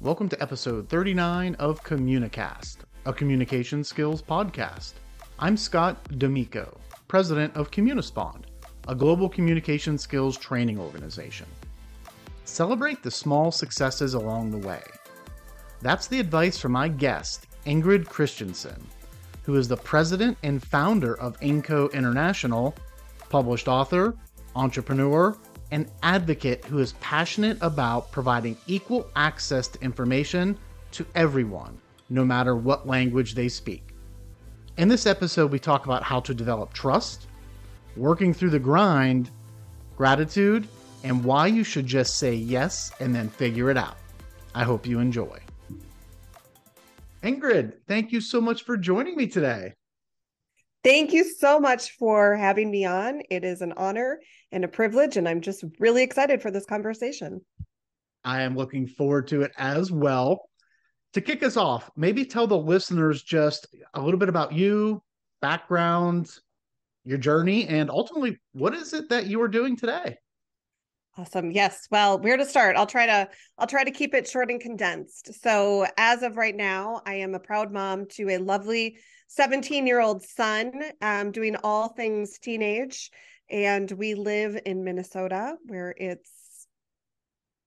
Welcome to episode 39 of Communicast, a communication skills podcast. I'm Scott D'Amico, president of Communispond, a global communication skills training organization. Celebrate the small successes along the way. That's the advice from my guest, Ingrid Christensen, who is the president and founder of INGCO International, published author, entrepreneur, and advocate who is passionate about providing equal access to information to everyone, no matter what language they speak. In this episode, we talk about how to develop trust, working through the grind, gratitude, and why you should just say yes and then figure it out. I hope you enjoy. Ingrid, thank you so much for joining me today. Thank you so much for having me on. It is an honor and a privilege, and I'm just really excited for this conversation. I am looking forward to it as well. To kick us off, maybe tell the listeners just a little bit about you, background, your journey, and ultimately, what is it that you are doing today? Awesome. Yes. Well, where to start? I'll try to I'll try to keep it short and condensed. So, as of right now, I am a proud mom to a lovely 17-year-old son, um, doing all things teenage, and we live in Minnesota where it's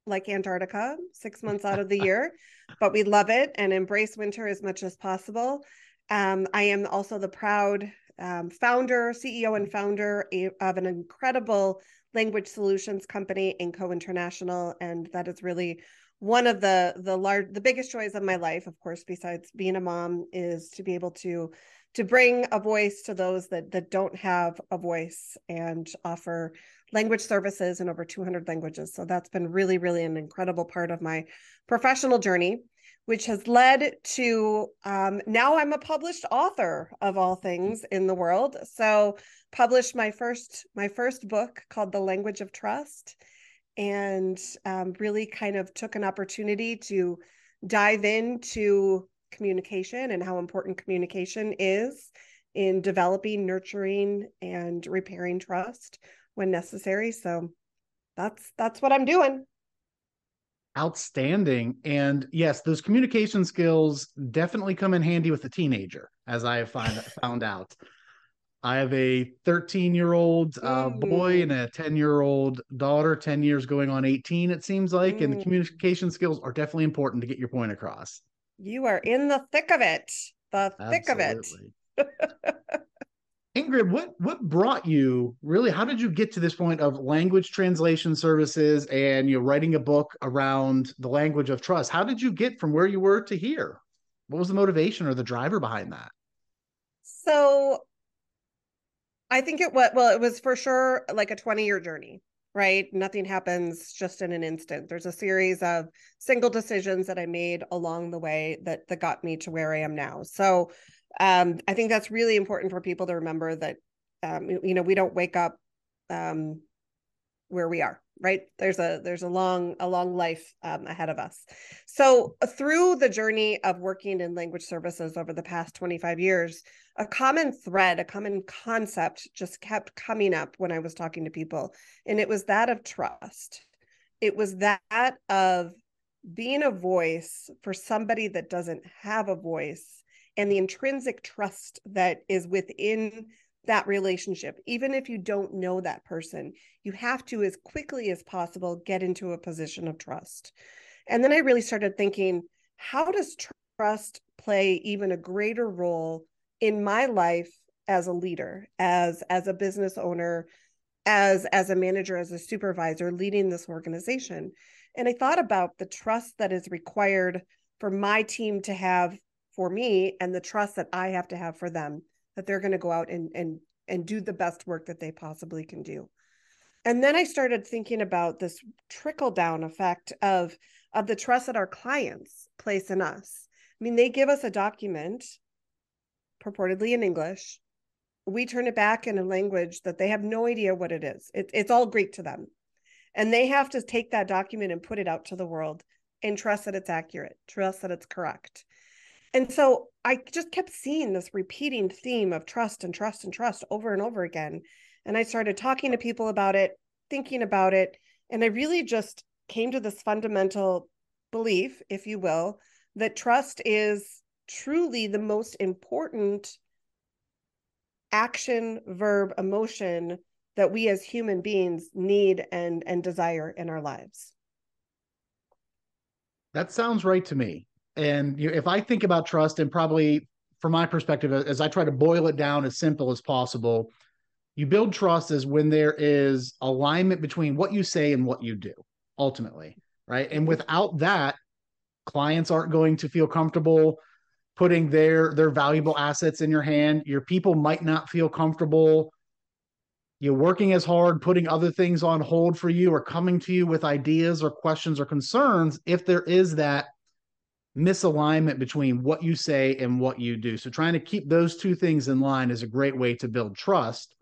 like Antarctica, 6 months out of the year, but we love it and embrace winter as much as possible. Um, I am also the proud um, founder, CEO, and founder of an incredible language solutions company, INGCO International, and that is really one of the the large the biggest joys of my life of course besides being a mom is to be able to to bring a voice to those that that don't have a voice and offer language services in over 200 languages. So that's been really really an incredible part of my professional journey which has led to um, now I'm a published author of all things in the world. So published my first my first book called The Language of Trust, and um, really kind of took an opportunity to dive into communication and how important communication is in developing, nurturing, and repairing trust when necessary. So that's that's what I'm doing outstanding and yes those communication skills definitely come in handy with a teenager as i have find, found out i have a 13 year old uh, boy and a 10 year old daughter 10 years going on 18 it seems like mm. and the mm. communication skills are definitely important to get your point across you are in the thick of it the thick Absolutely. of it Ingrid, what what brought you really? How did you get to this point of language translation services and you know writing a book around the language of trust? How did you get from where you were to here? What was the motivation or the driver behind that? So, I think it was well, it was for sure like a twenty year journey, right? Nothing happens just in an instant. There's a series of single decisions that I made along the way that that got me to where I am now. So um, I think that's really important for people to remember that um, you know we don't wake up um, where we are right? There's a there's a long a long life um, ahead of us. So through the journey of working in language services over the past 25 years a common thread a common concept just kept coming up when i was talking to people and it was that of trust. It was that of being a voice for somebody that doesn't have a voice and the intrinsic trust that is within that relationship. Even if you don't know that person, you have to, as quickly as possible, get into a position of trust. And then I really started thinking, how does trust play even a greater role in my life as a leader, as as a business owner, as as a manager, as a supervisor leading this organization? And I thought about the trust that is required for my team to have for me and the trust that I have to have for them that they're going to go out and and and do the best work that they possibly can do. And then I started thinking about this trickle down effect of of the trust that our clients place in us. I mean, they give us a document purportedly in English. We turn it back in a language that they have no idea what it is. It, it's all Greek to them. And they have to take that document and put it out to the world and trust that it's accurate, trust that it's correct. And so I just kept seeing this repeating theme of trust and trust and trust over and over again. And I started talking to people about it, thinking about it. And I really just came to this fundamental belief, if you will, that trust is truly the most important action, verb, emotion that we as human beings need and and desire in our lives. That sounds right to me. And you, if I think about trust, and probably from my perspective, as I try to boil it down as simple as possible, you build trust is when there is alignment between what you say and what you do, ultimately, right? And without that, clients aren't going to feel comfortable putting their their valuable assets in your hand. Your people might not feel comfortable you're working as hard, putting other things on hold for you, or coming to you with ideas or questions or concerns if there is that misalignment between what you say and what you do. So, trying to keep those two things in line is a great way to build trust.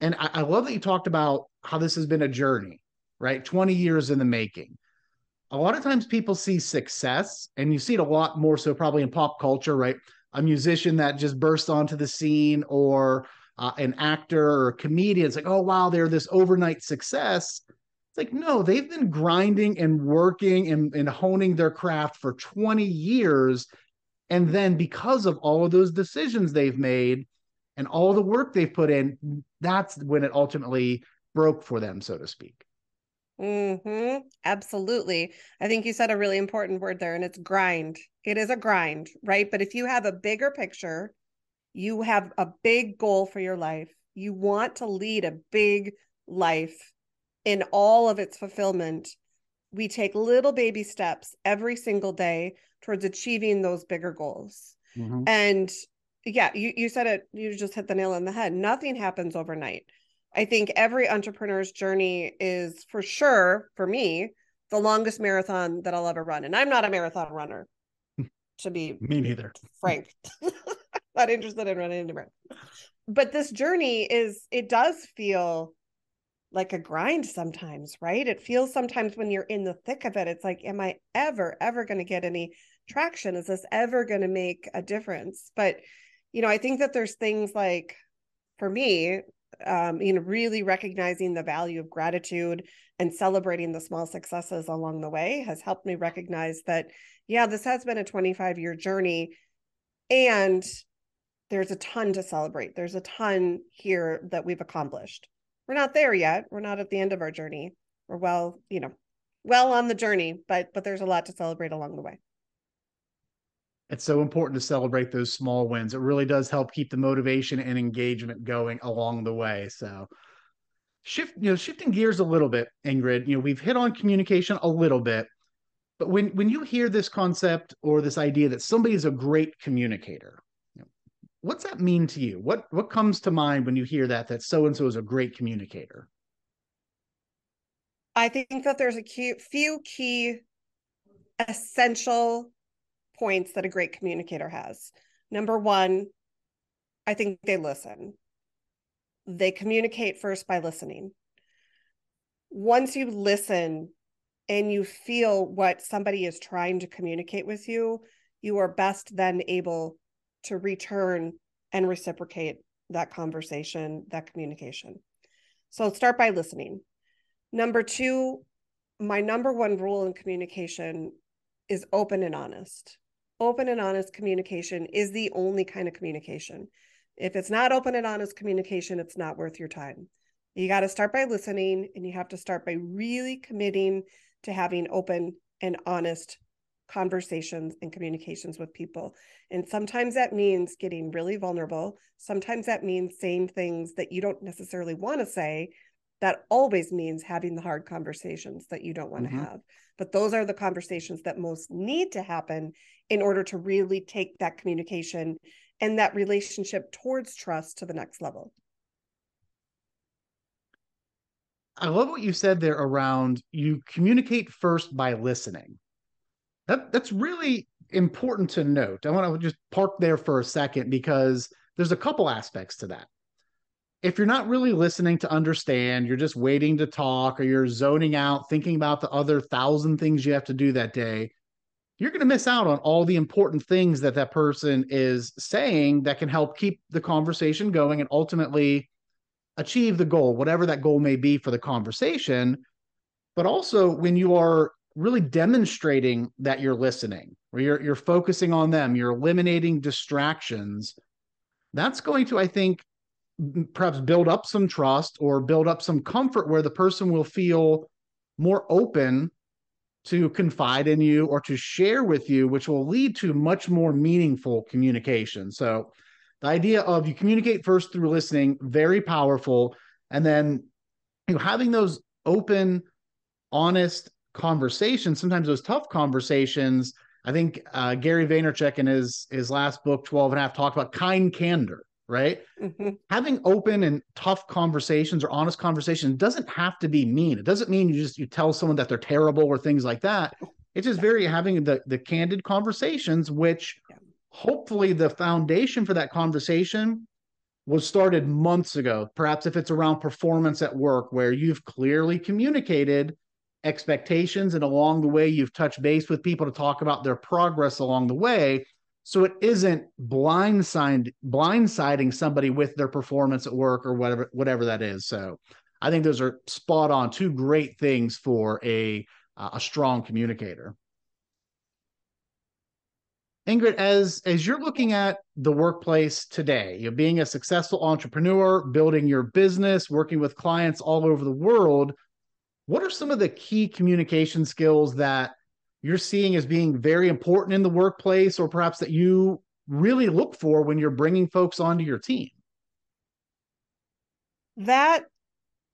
And I, I love that you talked about how this has been a journey, right? 20 years in the making. A lot of times people see success, and you see it a lot more so probably in pop culture, right? A musician that just burst onto the scene or uh, an actor or comedian. It's like, oh, wow, they're this overnight success. It's like, no, they've been grinding and working and, and honing their craft for 20 years. And then because of all of those decisions they've made and all the work they've put in, that's when it ultimately broke for them, so to speak. Hmm. Absolutely. I think you said a really important word there, and it's grind. It is a grind, right? But if you have a bigger picture you have a big goal for your life. You want to lead a big life in all of its fulfillment. We take little baby steps every single day towards achieving those bigger goals. Mm-hmm. And yeah, you, you said it, you just hit the nail on the head. Nothing happens overnight. I think every entrepreneur's journey is for sure, for me, the longest marathon that I'll ever run. And I'm not a marathon runner, to be me neither. Frank. not interested in running anymore. But this journey is, it does feel like a grind sometimes, right? It feels sometimes when you're in the thick of it, it's like, am I ever, ever going to get any traction? Is this ever going to make a difference? But, you know, I think that there's things like, for me, um, you know, really recognizing the value of gratitude and celebrating the small successes along the way has helped me recognize that, yeah, this has been a 25 year journey. And there's a ton to celebrate. There's a ton here that we've accomplished. We're not there yet. We're not at the end of our journey. We're well, you know, well on the journey, but but there's a lot to celebrate along the way. It's so important to celebrate those small wins. It really does help keep the motivation and engagement going along the way. So shift, you know, shifting gears a little bit, Ingrid, you know, we've hit on communication a little bit, but when when you hear this concept or this idea that somebody is a great communicator, what's that mean to you? What what comes to mind when you hear that that so and so is a great communicator? I think that there's a few key essential points that a great communicator has. Number one, I think they listen. They communicate first by listening. Once you listen and you feel what somebody is trying to communicate with you, you are best then able to return and reciprocate that conversation, that communication. So start by listening. Number two, my number one rule in communication is open and honest. Open and honest communication is the only kind of communication. If it's not open and honest communication, it's not worth your time. You got to start by listening and you have to start by really committing to having open and honest conversations and communications with people. And sometimes that means getting really vulnerable. Sometimes that means saying things that you don't necessarily want to say. That always means having the hard conversations that you don't want mm-hmm. to have. But those are the conversations that most need to happen in order to really take that communication and that relationship towards trust to the next level. I love what you said there around you communicate first by listening. That that's really important to note. I want to just park there for a second because there's a couple aspects to that. If you're not really listening to understand, you're just waiting to talk or you're zoning out thinking about the other thousand things you have to do that day, you're going to miss out on all the important things that that person is saying that can help keep the conversation going and ultimately achieve the goal, whatever that goal may be for the conversation. But also, when you are really demonstrating that you're listening, where you're you're focusing on them, you're eliminating distractions. That's going to, I think, perhaps build up some trust or build up some comfort where the person will feel more open to confide in you or to share with you, which will lead to much more meaningful communication. So, the idea of you communicate first through listening, very powerful. And then you know, having those open, honest conversations, sometimes those tough conversations. I think uh, Gary Vaynerchuk in his his last book, 12 and a half, talked about kind candor right? Mm-hmm. Having open and tough conversations or honest conversations doesn't have to be mean. It doesn't mean you just you tell someone that they're terrible or things like that. It's just very having the the candid conversations, which yeah. hopefully the foundation for that conversation was started months ago. Perhaps if it's around performance at work, where you've clearly communicated expectations and along the way you've touched base with people to talk about their progress along the way. So it isn't blindside blindsiding somebody with their performance at work or whatever whatever that is. So i think those are spot on two great things for a uh, a strong communicator. Ingrid as as you're looking at the workplace today you know being a successful entrepreneur building your business working with clients all over the world what are some of the key communication skills that you're seeing as being very important in the workplace or perhaps that you really look for when you're bringing folks onto your team? That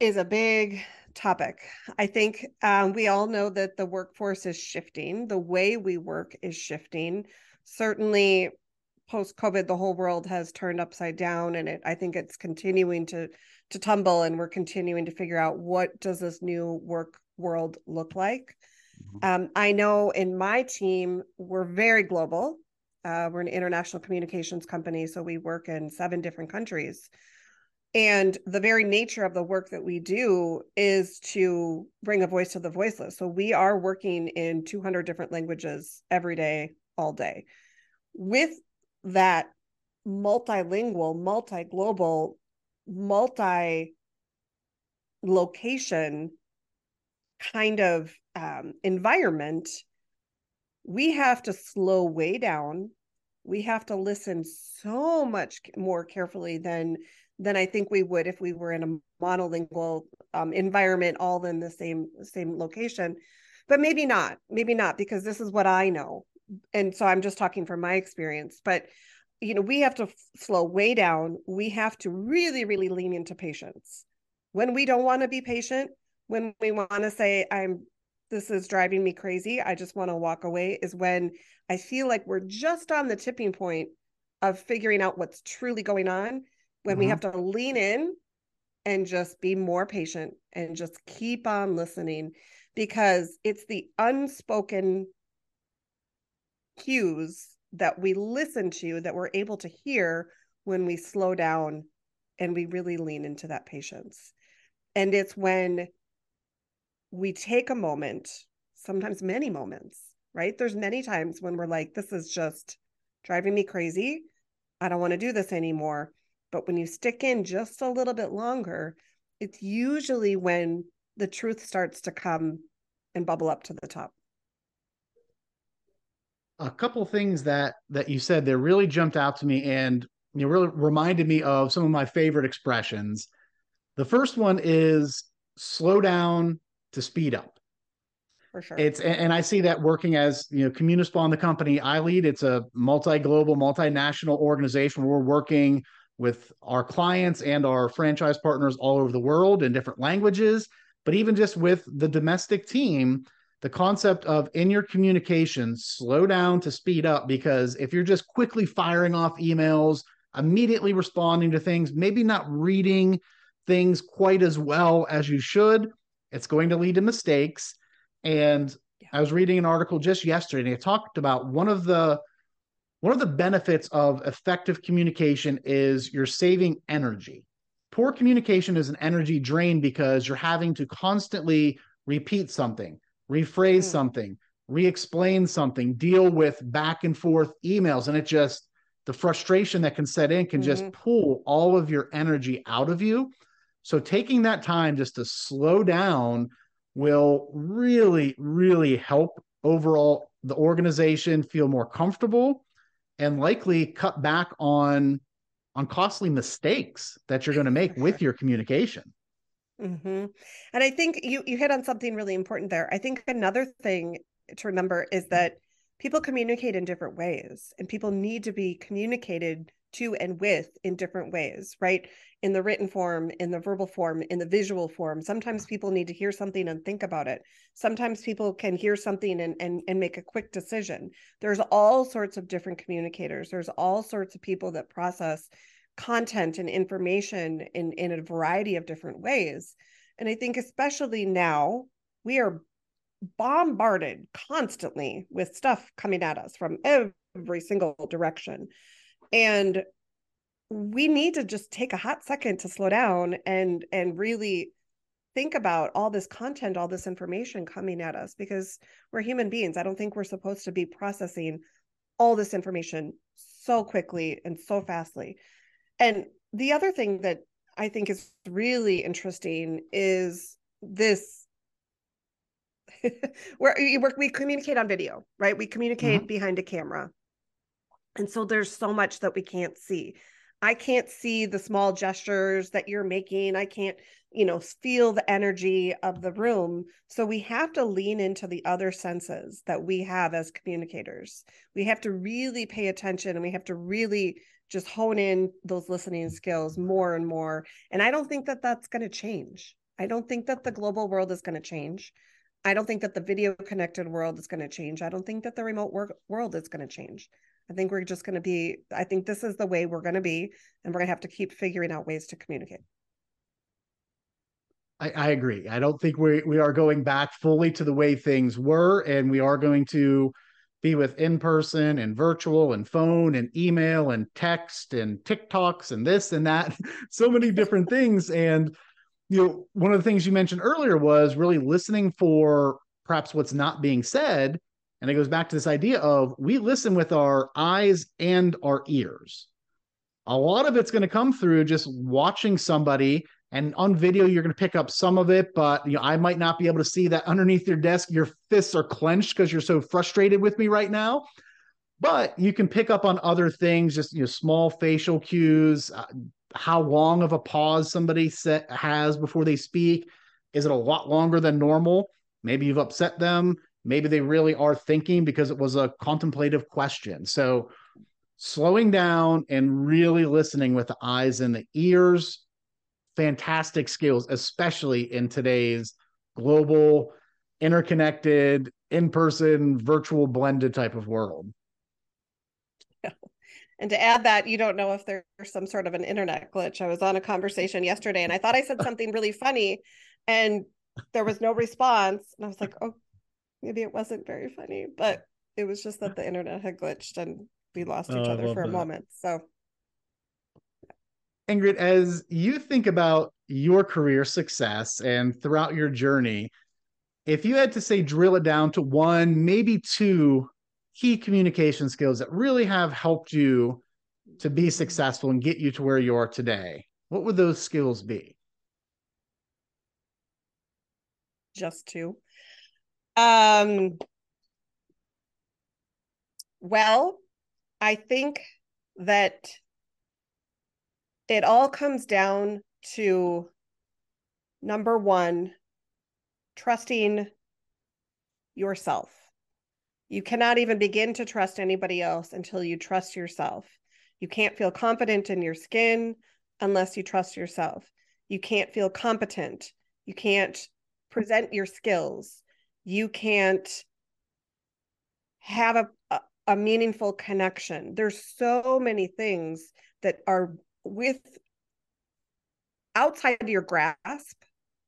is a big topic. I think um, we all know that the workforce is shifting, the way we work is shifting. Certainly, post COVID, the whole world has turned upside down, and it. I think it's continuing to to tumble, and we're continuing to figure out what does this new work world look like. Mm-hmm. Um, I know in my team, we're very global. Uh, we're an international communications company, so we work in seven different countries. And the very nature of the work that we do is to bring a voice to the voiceless. So we are working in 200 different languages every day, all day. With that multilingual, multi global, multi location kind of um, environment, we have to slow way down. We have to listen so much more carefully than than I think we would if we were in a monolingual um, environment, all in the same same location. But maybe not. Maybe not because this is what I know, and so I'm just talking from my experience. But you know, we have to f- slow way down. We have to really, really lean into patience. When we don't want to be patient, when we want to say, I'm this is driving me crazy. I just want to walk away is when I feel like we're just on the tipping point of figuring out what's truly going on, when mm-hmm. we have to lean in and just be more patient and just keep on listening because it's the unspoken cues that we listen to that we're able to hear when we slow down and we really lean into that patience. And it's when we take a moment, sometimes many moments, right? There's many times when we're like, this is just driving me crazy. I don't want to do this anymore. But when you stick in just a little bit longer, it's usually when the truth starts to come and bubble up to the top. A couple things that that you said that really jumped out to me and you know, really reminded me of some of my favorite expressions. The first one is slow down, to speed up. For sure. It's and I see that working as you know Communispond, the company I lead. It's a multi-global, multinational organization. We're working with our clients and our franchise partners all over the world in different languages. But even just with the domestic team, the concept of in your communication, slow down to speed up. Because if you're just quickly firing off emails, immediately responding to things, maybe not reading things quite as well as you should, it's going to lead to mistakes. And yeah. I was reading an article just yesterday, and it talked about one of the one of the benefits of effective communication is you're saving energy. Poor communication is an energy drain because you're having to constantly repeat something, rephrase mm. something, re-explain something, deal with back and forth emails, and it just the frustration that can set in can mm-hmm. just pull all of your energy out of you. So taking that time just to slow down will really, really help overall the organization feel more comfortable and likely cut back on on costly mistakes that you're going to make with your communication. Mm-hmm. And I think you you hit on something really important there. I think another thing to remember is that people communicate in different ways, and people need to be communicated to and with in different ways, right? In the written form, in the verbal form, in the visual form. Sometimes people need to hear something and think about it. Sometimes people can hear something and, and, and make a quick decision. There's all sorts of different communicators. There's all sorts of people that process content and information in, in a variety of different ways. And I think, especially now, we are bombarded constantly with stuff coming at us from every single direction. And we need to just take a hot second to slow down and and really think about all this content all this information coming at us because we're human beings i don't think we're supposed to be processing all this information so quickly and so fastly and the other thing that I think is really interesting is this where we communicate on video, right? We communicate mm-hmm. behind a camera. And so there's so much that we can't see. I can't see the small gestures that you're making. I can't, you know, feel the energy of the room. So we have to lean into the other senses that we have as communicators. We have to really pay attention and we have to really just hone in those listening skills more and more. And I don't think that that's going to change. I don't think that the global world is going to change. I don't think that the video connected world is going to change. I don't think that the remote work world is going to change. I think we're just going to be, I think this is the way we're going to be, and we're going to have to keep figuring out ways to communicate. I, I agree. I don't think we, we are going back fully to the way things were, and we are going to be with in person and virtual and phone and email and text and TikToks and this and that, so many different things. And, you know, one of the things you mentioned earlier was really listening for perhaps what's not being said. And it goes back to this idea of we listen with our eyes and our ears. A lot of it's going to come through just watching somebody and on video, you're going to pick up some of it, but you know, I might not be able to see that underneath your desk, your fists are clenched because you're so frustrated with me right now. But you can pick up on other things, just you know, small facial cues, uh, how long of a pause somebody set has before they speak. Is it a lot longer than normal? Maybe you've upset them. Maybe they really are thinking because it was a contemplative question. So slowing down and really listening with the eyes and the ears fantastic skills, especially in today's global, interconnected, in person, virtual, blended type of world. And to add that, you don't know if there's some sort of an internet glitch. I was on a conversation yesterday and I thought I said something really funny and there was no response. And I was like, oh, maybe it wasn't very funny, but it was just that the internet had glitched and we lost each oh, other for that. a moment. So Ingrid, as you think about your career success and throughout your journey, if you had to say drill it down to one, maybe two key communication skills that really have helped you to be mm-hmm. successful and get you to where you are today, what would those skills be? Just two. Um, well, I think that it all comes down to number one, trusting yourself. You cannot even begin to trust anybody else until you trust yourself. You can't feel confident in your skin unless you trust yourself. You can't feel competent. You can't present your skills. You can't have a, a, a meaningful connection. There's so many things that are with outside of your grasp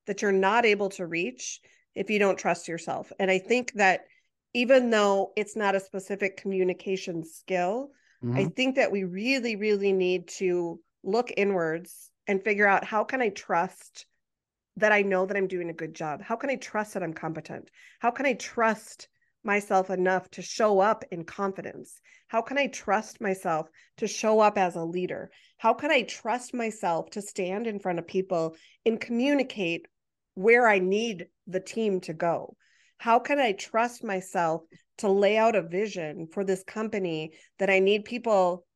that you're not able to reach if you don't trust yourself. And I think that even though it's not a specific communication skill, mm-hmm. I think that we really, really need to look inwards and figure out how can I trust that I know that I'm doing a good job? How can I trust that I'm competent? How can I trust myself enough to show up in confidence? How can I trust myself to show up as a leader? How can I trust myself to stand in front of people and communicate where I need the team to go? How can I trust myself to lay out a vision for this company that I need people,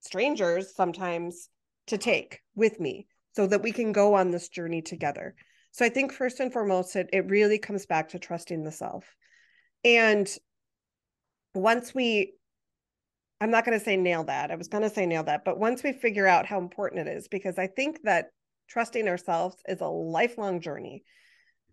strangers sometimes, to take with me so that we can go on this journey together? So I think first and foremost, it, it really comes back to trusting the self. And once we I'm not going to say nail that. I was going to say nail that, but once we figure out how important it is, because I think that trusting ourselves is a lifelong journey.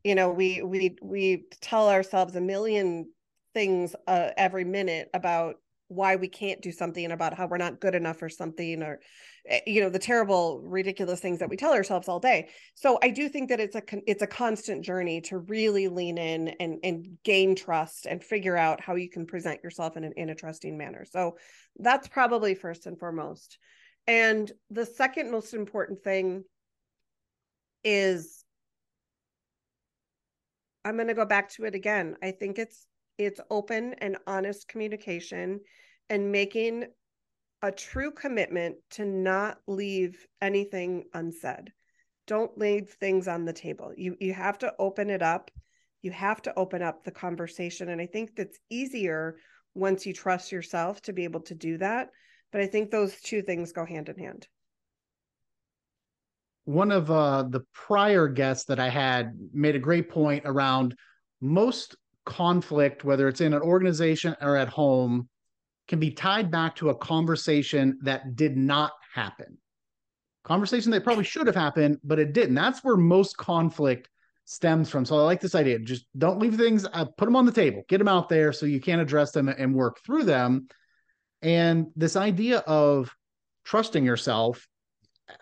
You know, we we we tell ourselves a million things uh, every minute about why we can't do something about how we're not good enough or something or Eh, you know the terrible ridiculous things that we tell ourselves all day. So i do think that it's a it's a constant journey to really lean in and and gain trust and figure out how you can present yourself in an in a trusting manner. So that's probably first and foremost. And the second most important thing is i'm going to go back to it again. I think it's it's open and honest communication and making a true commitment to not leave anything unsaid. Don't leave things on the table. You you have to open it up. You have to open up the conversation and I think that's easier once you trust yourself to be able to do that. But I think those two things go hand in hand. One of uh, the prior guests that I had made a great point around most conflict, whether it's in an organization or at home, can be tied back to a conversation that did not happen. Conversation that probably should have happened, but it didn't. That's where most conflict stems from. So I like this idea. Just don't leave things, uh, put them on the table, get them out there so you can address them and work through them. And this idea of trusting yourself,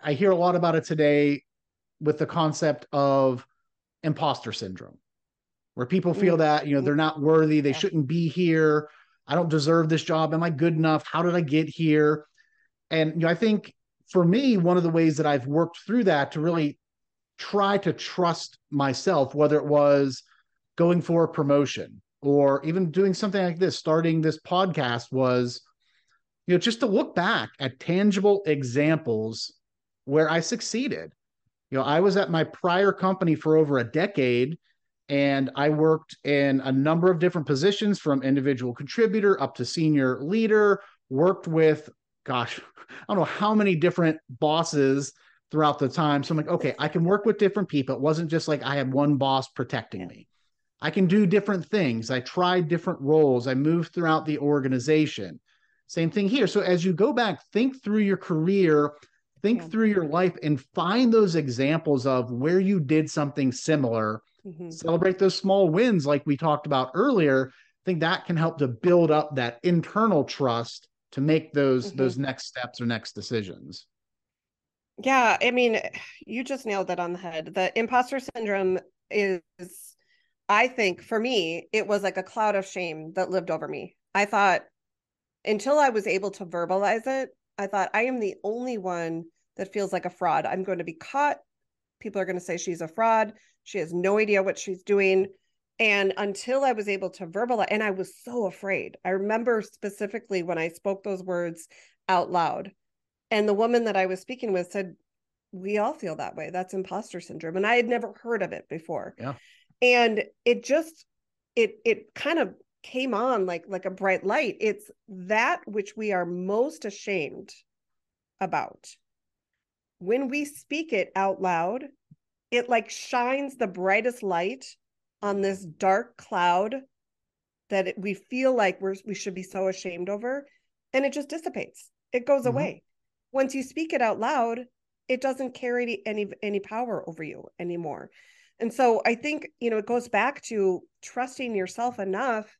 I hear a lot about it today with the concept of imposter syndrome where people feel mm-hmm. that you know they're not worthy they shouldn't be here i don't deserve this job. Am i good enough? How did i get here? And you know i think for me one of the ways that i've worked through that to really try to trust myself whether it was going for a promotion or even doing something like this starting this podcast was you know just to look back at tangible examples where i succeeded. You know i was at my prior company for over a decade and I worked in a number of different positions from individual contributor up to senior leader, worked with, gosh, I don't know how many different bosses throughout the time. So I'm like, okay, I can work with different people. It wasn't just like I had one boss protecting me. I can do different things. I tried different roles. I moved throughout the organization. Same thing here. So as you go back, think through your career, think yeah. through your life, and find those examples of where you did something similar mm-hmm. celebrate those small wins like we talked about earlier. I think that can help to build up that internal trust to make those mm-hmm. those next steps or next decisions. Yeah i mean you just nailed it on the head. The imposter syndrome is i think for me it was like a cloud of shame that lived over me. I thought until i was able to verbalize it i thought i am the only one that feels like a fraud. I'm going to be caught people are going to say she's a fraud she has no idea what she's doing. And until I was able to verbalize, and I was so afraid. I remember specifically when I spoke those words out loud. And the woman that I was speaking with said, We all feel that way. That's imposter syndrome. And I had never heard of it before. Yeah. And it just, it, it kind of came on like like a bright light it's that which we are most ashamed about when we speak it out loud it like shines the brightest light on this dark cloud that it, we feel like we're we should be so ashamed over and it just dissipates. It goes mm-hmm. away. Once you speak it out loud it doesn't carry any any power over you anymore. And so i think you know it goes back to trusting yourself enough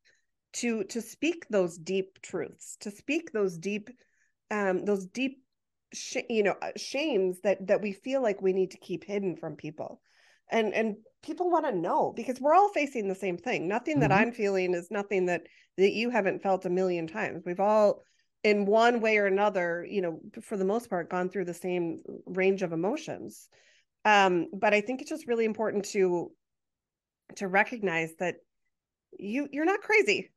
to to speak those deep truths to speak those deep um those deep sh- you know uh, shames that that we feel like we need to keep hidden from people. And and people want to know because we're all facing the same thing. Nothing mm-hmm. that i'm feeling is nothing that that you haven't felt a million times. We've all in one way or another you know for the most part gone through the same range of emotions. Um but i think it's just really important to to recognize that you you're not crazy.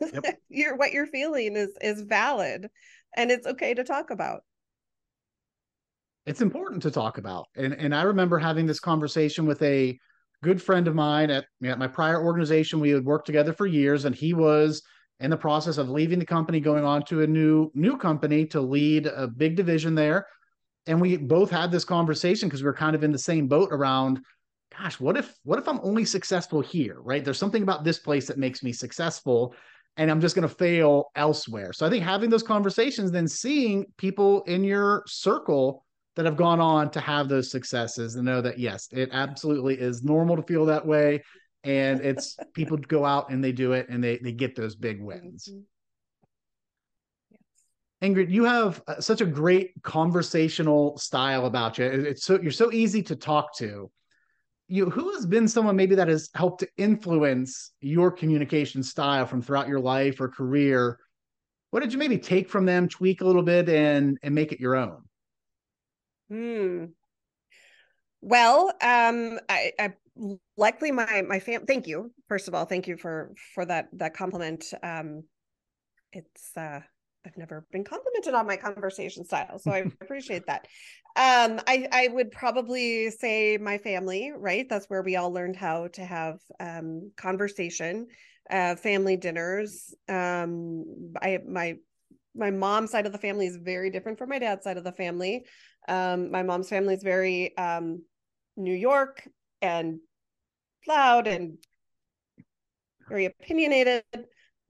Yep. you're what you're feeling is is valid and it's okay to talk about it's important to talk about. And and I remember having this conversation with a good friend of mine at, at my prior organization. We had worked together for years, and he was in the process of leaving the company, going on to a new new company to lead a big division there. And we both had this conversation because we were kind of in the same boat around, gosh, what if what if I'm only successful here, right? There's something about this place that makes me successful and I'm just going to fail elsewhere. So I think having those conversations, then seeing people in your circle that have gone on to have those successes and know that yes, it absolutely is normal to feel that way. And it's people go out and they do it and they they get those big wins. Mm-hmm. Ingrid, you have uh, such a great conversational style about you. It's so you're so easy to talk to you who has been someone maybe that has helped to influence your communication style from throughout your life or career what did you maybe take from them tweak a little bit and and make it your own hmm well um i i likely my my fam thank you first of all thank you for for that that compliment um it's uh I've never been complimented on my conversation style, so I appreciate that. Um, I I would probably say my family, right? That's where we all learned how to have um, conversation, uh, family dinners. Um, I my my mom's side of the family is very different from my dad's side of the family. Um, my mom's family is very um, New York and loud and very opinionated.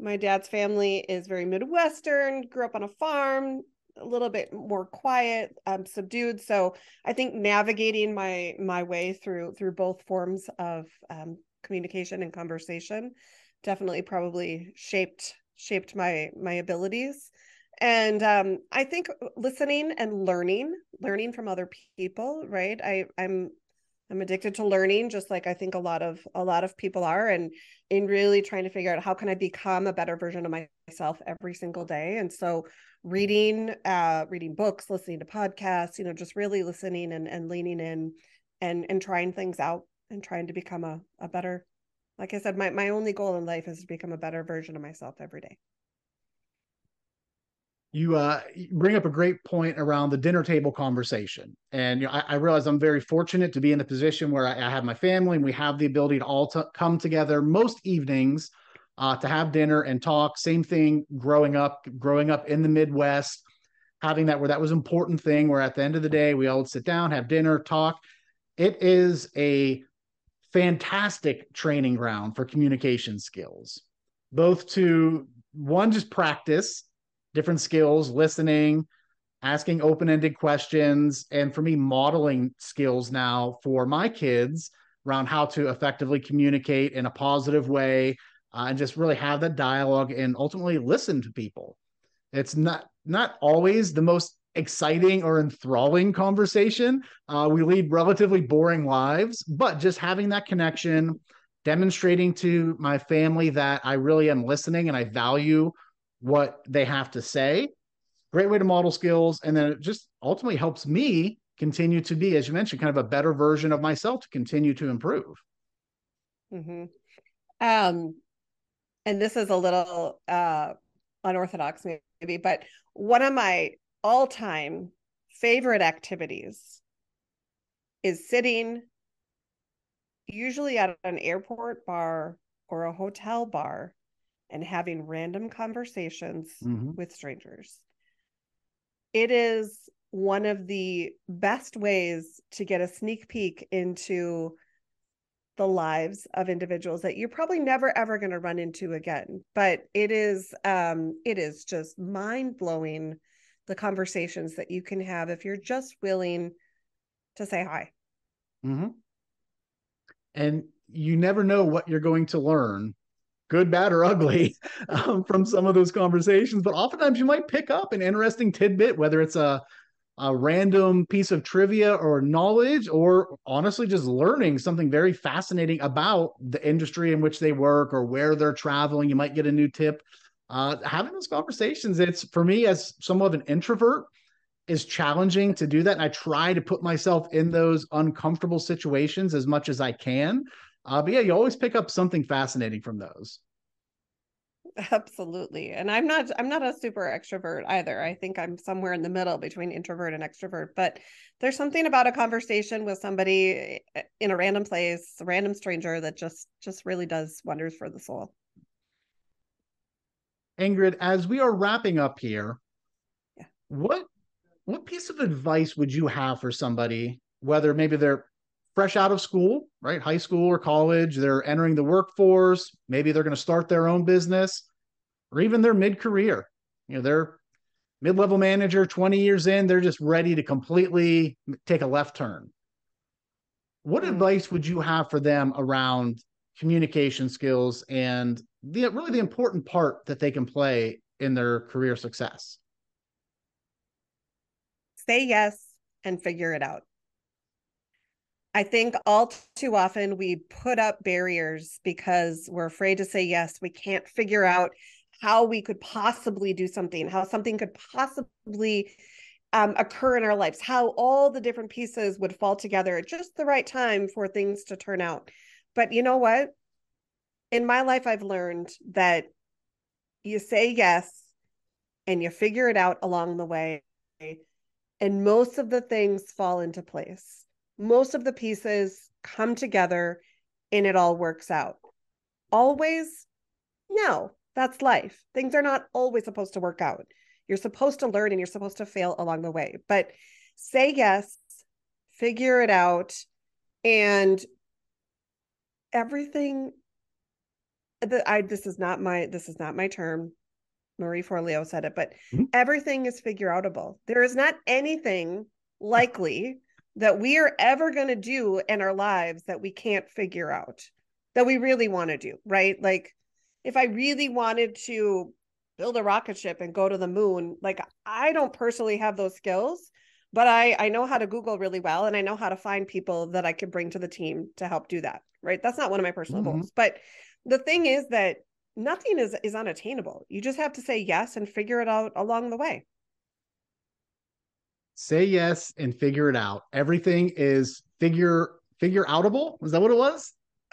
My dad's family is very midwestern grew up on a farm a little bit more quiet um, subdued. So i think navigating my my way through through both forms of um, communication and conversation definitely probably shaped shaped my my abilities and um, i think listening and learning learning from other people right i i'm I'm addicted to learning, just like I think a lot of a lot of people are, and in really trying to figure out how can I become a better version of myself every single day. And so, reading, uh, reading books, listening to podcasts, you know, just really listening and and leaning in, and and trying things out and trying to become a a better. Like I said, my my only goal in life is to become a better version of myself every day you uh, bring up a great point around the dinner table conversation. And you know, I, I realize I'm very fortunate to be in the position where I, I have my family and we have the ability to all to come together most evenings uh, to have dinner and talk. Same thing growing up, growing up in the Midwest, having that where that was important thing where at the end of the day, we all would sit down, have dinner, talk. It is a fantastic training ground for communication skills, both to one, just practice different skills, listening, asking open-ended questions, and for me, modeling skills now for my kids around how to effectively communicate in a positive way uh, and just really have that dialogue and ultimately listen to people. It's not not always the most exciting or enthralling conversation. Uh, we lead relatively boring lives, but just having that connection, demonstrating to my family that I really am listening and I value what they have to say. Great way to model skills. And then it just ultimately helps me continue to be, as you mentioned, kind of a better version of myself to continue to improve. Mm-hmm. Um, and this is a little uh, unorthodox, maybe, but one of my all time favorite activities is sitting usually at an airport bar or a hotel bar and having random conversations mm-hmm. with strangers. It is one of the best ways to get a sneak peek into the lives of individuals that you're probably never ever going to run into again but it is um it is just mind-blowing the conversations that you can have if you're just willing to say hi mm-hmm. and you never know what you're going to learn good, bad, or ugly um, from some of those conversations. But oftentimes you might pick up an interesting tidbit, whether it's a, a random piece of trivia or knowledge, or honestly just learning something very fascinating about the industry in which they work or where they're traveling. You might get a new tip. Uh, having those conversations, it's for me as somewhat of an introvert, is challenging to do that. And I try to put myself in those uncomfortable situations as much as I can uh, but yeah, you always pick up something fascinating from those. Absolutely. And I'm not I'm not a super extrovert either. I think I'm somewhere in the middle between introvert and extrovert, but there's something about a conversation with somebody eh, in a random place, a random stranger that just just really does wonders for the soul. Ingrid, as we are wrapping up here, yeah. what what piece of advice would you have for somebody whether maybe they're fresh out of school, right? High school or college, they're entering the workforce, maybe they're going to start their own business, or even they're mid career. You know, they're mid level manager, 20 years in, they're just ready to completely take a left turn. What mm-hmm. advice would you have for them around communication skills and the really the important part that they can play in their career success? Say yes and figure it out. I think all too often we put up barriers because we're afraid to say yes. We can't figure out how we could possibly do something, how something could possibly um, occur in our lives, how all the different pieces would fall together at just the right time for things to turn out. But you know what? In my life, I've learned that you say yes and you figure it out along the way. And most of the things fall into place most of the pieces come together and it all works out. Always? No, that's life. Things are not always supposed to work out. You're supposed to learn and you're supposed to fail along the way. But say yes, figure it out, and everything the, I this is not my this is not my term. Marie Forleo said it, but mm-hmm. everything is figure outable. There is not anything likely that we are ever going to do in our lives that we can't figure out that we really want to do, right? Like if I really wanted to build a rocket ship and go to the moon, like I don't personally have those skills, but I I know how to Google really well and I know how to find people that I could bring to the team to help do that, right? That's not one of my personal mm-hmm. goals. But the thing is that nothing is is unattainable. You just have to say yes and figure it out along the way say yes and figure it out. Everything is figure figure outable. Is that what it was?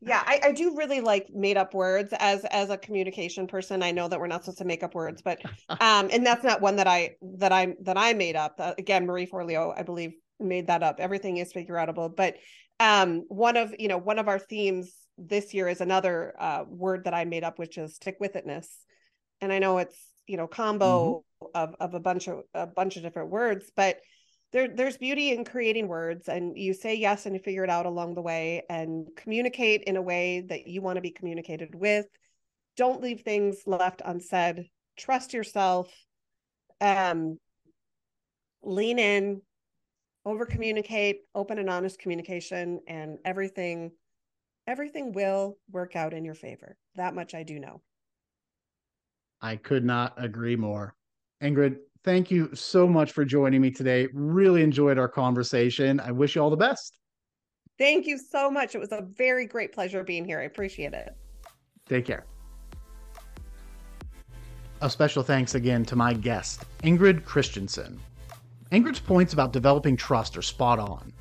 yeah, I, I, do really like made up words as as a communication person. I know that we're not supposed to make up words, but um, and that's not one that I that I that I made up. Uh, again, Marie Forleo, I believe, made that up. Everything is figure outable, but um, one of you know one of our themes this year is another uh, word that I made up, which is stick with itness. And I know it's you know combo mm-hmm. Of of a bunch of a bunch of different words but there there's beauty in creating words and you say yes and you figure it out along the way and communicate in a way that you want to be communicated with. Don't leave things left unsaid. Trust yourself um lean in over communicate open and honest communication and everything everything will work out in your favor. That much i do know. I could not agree more. Ingrid, thank you so much for joining me today. Really enjoyed our conversation. I wish you all the best. Thank you so much. It was a very great pleasure being here. I appreciate it. Take care. A special thanks again to my guest, Ingrid Christensen. Ingrid's points about developing trust are spot on.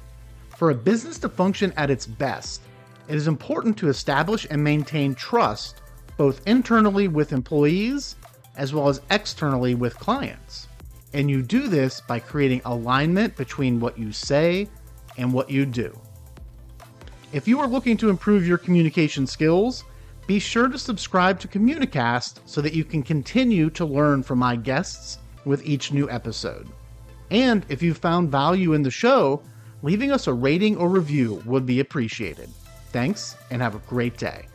For a business to function at its best, it is important to establish and maintain trust both internally with employees as well as externally with clients. And you do this by creating alignment between what you say and what you do. If you are looking to improve your communication skills, be sure to subscribe to Communicast so that you can continue to learn from my guests with each new episode. And if you found value in the show, leaving us a rating or review would be appreciated. Thanks and have a great day.